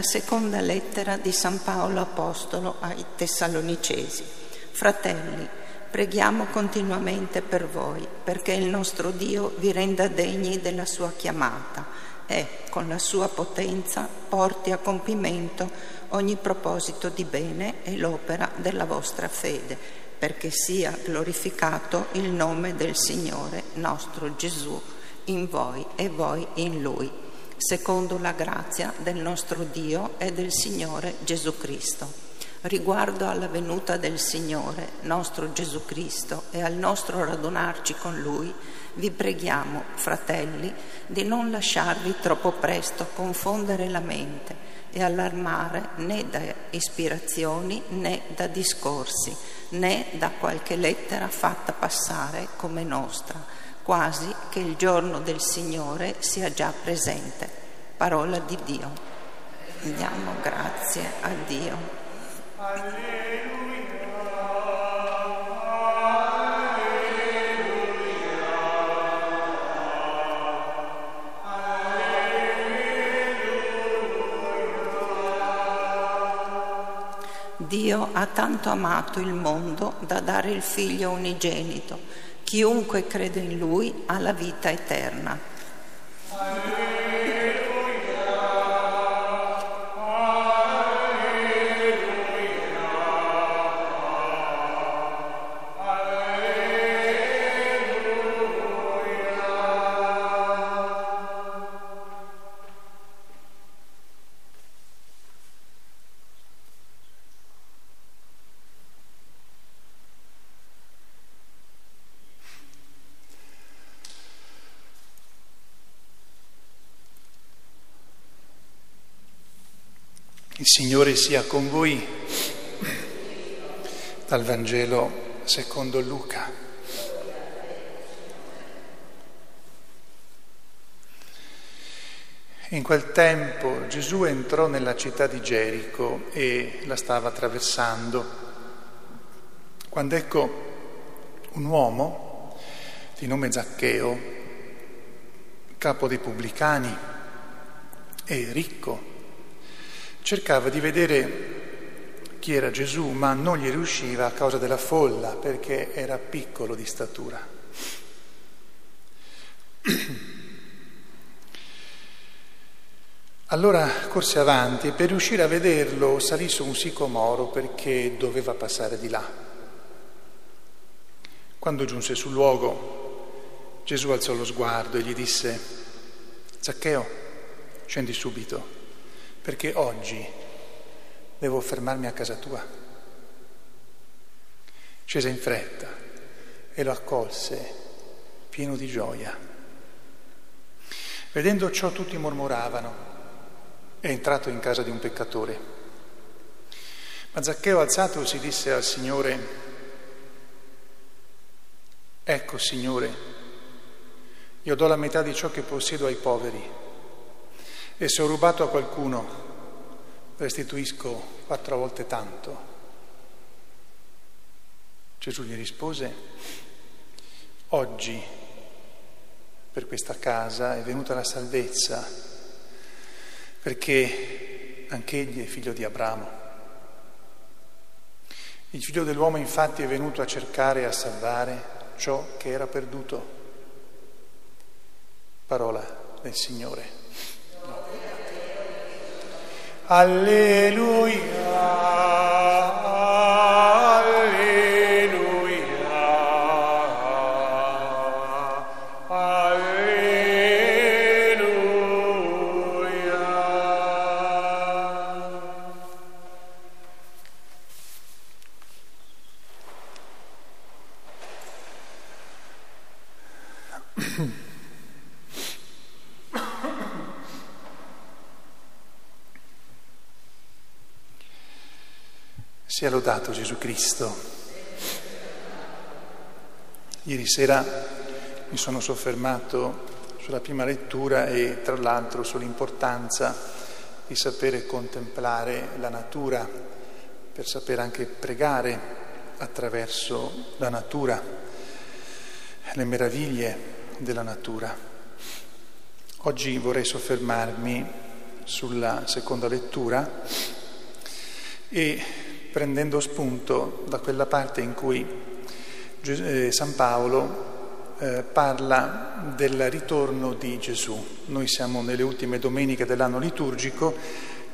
La seconda lettera di San Paolo Apostolo ai Tessalonicesi. Fratelli, preghiamo continuamente per voi, perché il nostro Dio vi renda degni della sua chiamata e, con la sua potenza, porti a compimento ogni proposito di bene e l'opera della vostra fede, perché sia glorificato il nome del Signore nostro Gesù in voi e voi in Lui secondo la grazia del nostro Dio e del Signore Gesù Cristo. Riguardo alla venuta del Signore nostro Gesù Cristo e al nostro radunarci con Lui, vi preghiamo, fratelli, di non lasciarvi troppo presto confondere la mente e allarmare né da ispirazioni né da discorsi, né da qualche lettera fatta passare come nostra quasi che il giorno del Signore sia già presente. Parola di Dio. Diamo grazie a Dio. Alleluia. Dio ha tanto amato il mondo da dare il figlio unigenito Chiunque crede in Lui ha la vita eterna. Il Signore sia con voi dal Vangelo secondo Luca. In quel tempo Gesù entrò nella città di Gerico e la stava attraversando, quando ecco un uomo di nome Zaccheo, capo dei pubblicani e ricco, cercava di vedere chi era Gesù, ma non gli riusciva a causa della folla, perché era piccolo di statura. Allora corse avanti e per riuscire a vederlo salì su un sicomoro perché doveva passare di là. Quando giunse sul luogo, Gesù alzò lo sguardo e gli disse, Zaccheo, scendi subito perché oggi devo fermarmi a casa tua. Scese in fretta e lo accolse pieno di gioia. Vedendo ciò tutti mormoravano. È entrato in casa di un peccatore. Ma Zaccheo alzatosi disse al Signore, ecco Signore, io do la metà di ciò che possiedo ai poveri e se ho rubato a qualcuno restituisco quattro volte tanto. Gesù gli rispose, oggi per questa casa è venuta la salvezza, perché anch'egli è figlio di Abramo. Il figlio dell'uomo infatti è venuto a cercare e a salvare ciò che era perduto. Parola del Signore. Alleluia. Sia lodato Gesù Cristo. Ieri sera mi sono soffermato sulla prima lettura e tra l'altro sull'importanza di sapere contemplare la natura, per sapere anche pregare attraverso la natura, le meraviglie della natura. Oggi vorrei soffermarmi sulla seconda lettura e prendendo spunto da quella parte in cui eh, San Paolo eh, parla del ritorno di Gesù. Noi siamo nelle ultime domeniche dell'anno liturgico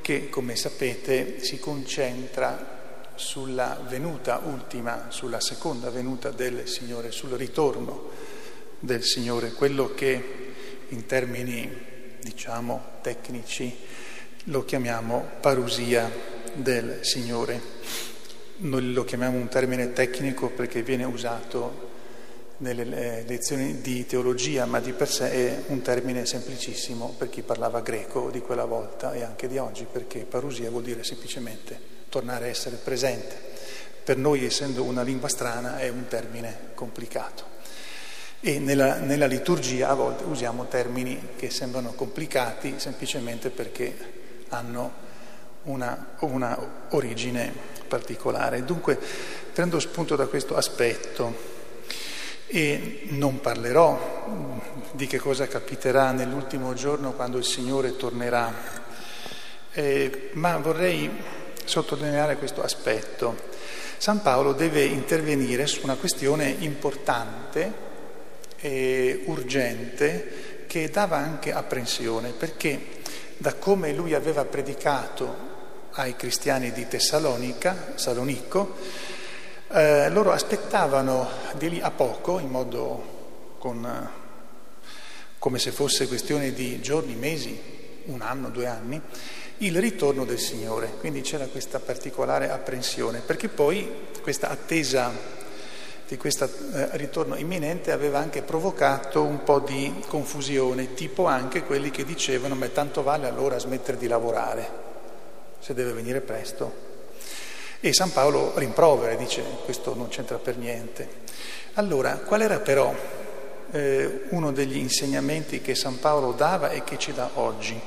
che, come sapete, si concentra sulla venuta ultima, sulla seconda venuta del Signore, sul ritorno del Signore, quello che in termini, diciamo, tecnici lo chiamiamo parusia del Signore. Noi lo chiamiamo un termine tecnico perché viene usato nelle eh, lezioni di teologia, ma di per sé è un termine semplicissimo per chi parlava greco di quella volta e anche di oggi, perché parusia vuol dire semplicemente tornare a essere presente. Per noi, essendo una lingua strana, è un termine complicato. E nella, nella liturgia a volte usiamo termini che sembrano complicati semplicemente perché hanno una, una origine particolare. Dunque prendo spunto da questo aspetto e non parlerò di che cosa capiterà nell'ultimo giorno quando il Signore tornerà, eh, ma vorrei sottolineare questo aspetto. San Paolo deve intervenire su una questione importante e urgente che dava anche apprensione, perché da come lui aveva predicato ai cristiani di Tessalonica, Salonico, eh, loro aspettavano di lì a poco, in modo con, come se fosse questione di giorni, mesi, un anno, due anni, il ritorno del Signore. Quindi c'era questa particolare apprensione, perché poi questa attesa di questo eh, ritorno imminente aveva anche provocato un po' di confusione, tipo anche quelli che dicevano ma tanto vale allora smettere di lavorare, se deve venire presto. E San Paolo rimprovera, dice questo non c'entra per niente. Allora, qual era però eh, uno degli insegnamenti che San Paolo dava e che ci dà oggi?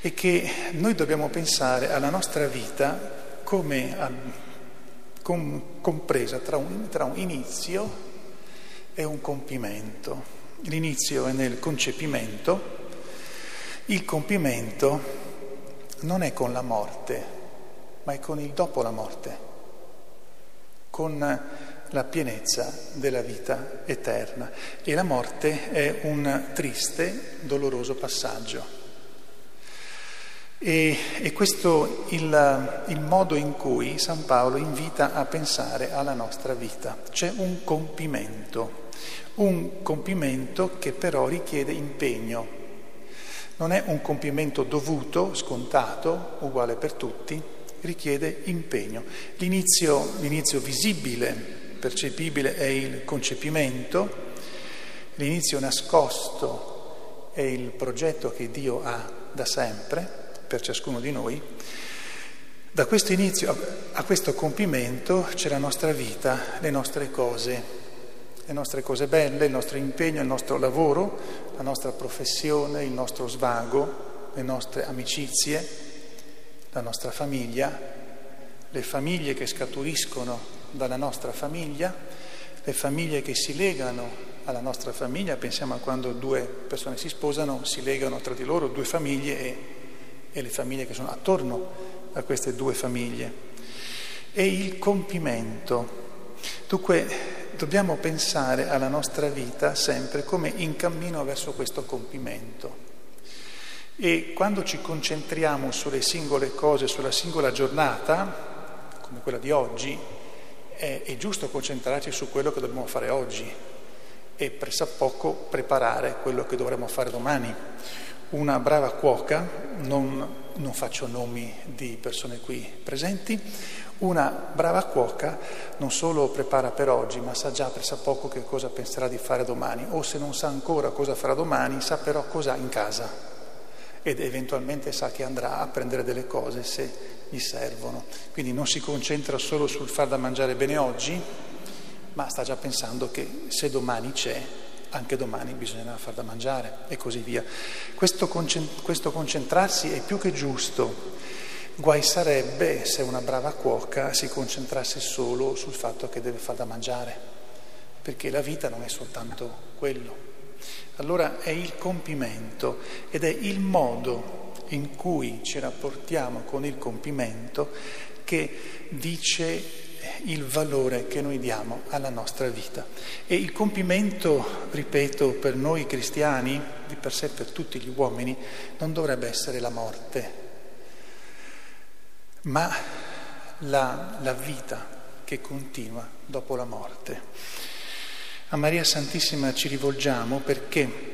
E che noi dobbiamo pensare alla nostra vita come a, com, compresa tra un, tra un inizio e un compimento. L'inizio è nel concepimento, il compimento non è con la morte, ma è con il dopo la morte, con la pienezza della vita eterna. E la morte è un triste, doloroso passaggio. E, e questo è il, il modo in cui San Paolo invita a pensare alla nostra vita. C'è un compimento, un compimento che però richiede impegno. Non è un compimento dovuto, scontato, uguale per tutti, richiede impegno. L'inizio, l'inizio visibile, percepibile è il concepimento, l'inizio nascosto è il progetto che Dio ha da sempre per ciascuno di noi. Da questo inizio a questo compimento c'è la nostra vita, le nostre cose, le nostre cose belle, il nostro impegno, il nostro lavoro, la nostra professione, il nostro svago, le nostre amicizie, la nostra famiglia, le famiglie che scaturiscono dalla nostra famiglia, le famiglie che si legano alla nostra famiglia, pensiamo a quando due persone si sposano, si legano tra di loro due famiglie e, e le famiglie che sono attorno a queste due famiglie. E il compimento. Dunque dobbiamo pensare alla nostra vita sempre come in cammino verso questo compimento. E quando ci concentriamo sulle singole cose, sulla singola giornata, come quella di oggi, è, è giusto concentrarci su quello che dobbiamo fare oggi e pressappoco preparare quello che dovremo fare domani. Una brava cuoca, non, non faccio nomi di persone qui presenti, una brava cuoca non solo prepara per oggi, ma sa già pressappoco che cosa penserà di fare domani, o se non sa ancora cosa farà domani, sa però cosa ha in casa ed eventualmente sa che andrà a prendere delle cose se gli servono. Quindi non si concentra solo sul far da mangiare bene oggi, ma sta già pensando che se domani c'è, anche domani bisognerà far da mangiare e così via. Questo, concentrarsi è più che giusto. Guai sarebbe se una brava cuoca si concentrasse solo sul fatto che deve far da mangiare, perché la vita non è soltanto quello. Allora è il compimento ed è il modo in cui ci rapportiamo con il compimento che dice il valore che noi diamo alla nostra vita. E il compimento, ripeto, per noi cristiani, di per sé per tutti gli uomini, non dovrebbe essere la morte, ma la, la vita che continua dopo la morte. A Maria Santissima ci rivolgiamo perché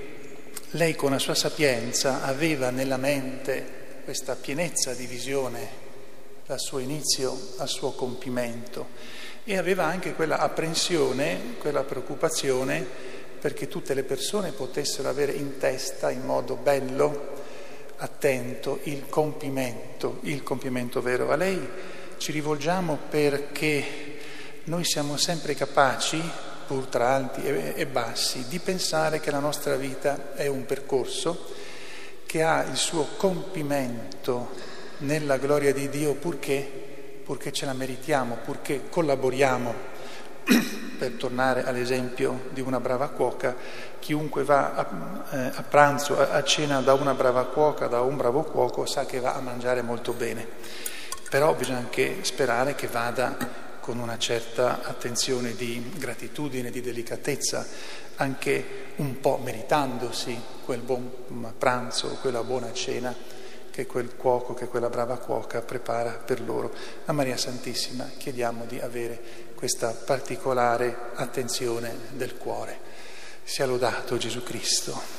lei con la sua sapienza aveva nella mente questa pienezza di visione dal suo inizio al suo compimento e aveva anche quella apprensione, quella preoccupazione perché tutte le persone potessero avere in testa in modo bello, attento, il compimento, il compimento vero. A lei ci rivolgiamo perché noi siamo sempre capaci, pur tra alti e bassi, di pensare che la nostra vita è un percorso che ha il suo compimento nella gloria di Dio purché, purché ce la meritiamo, purché collaboriamo. per tornare all'esempio di una brava cuoca, chiunque va a, eh, a pranzo, a, a cena da una brava cuoca, da un bravo cuoco, sa che va a mangiare molto bene. Però bisogna anche sperare che vada con una certa attenzione di gratitudine, di delicatezza, anche un po' meritandosi quel buon pranzo, quella buona cena che quel cuoco, che quella brava cuoca prepara per loro. A Maria Santissima chiediamo di avere questa particolare attenzione del cuore. Sia lodato Gesù Cristo.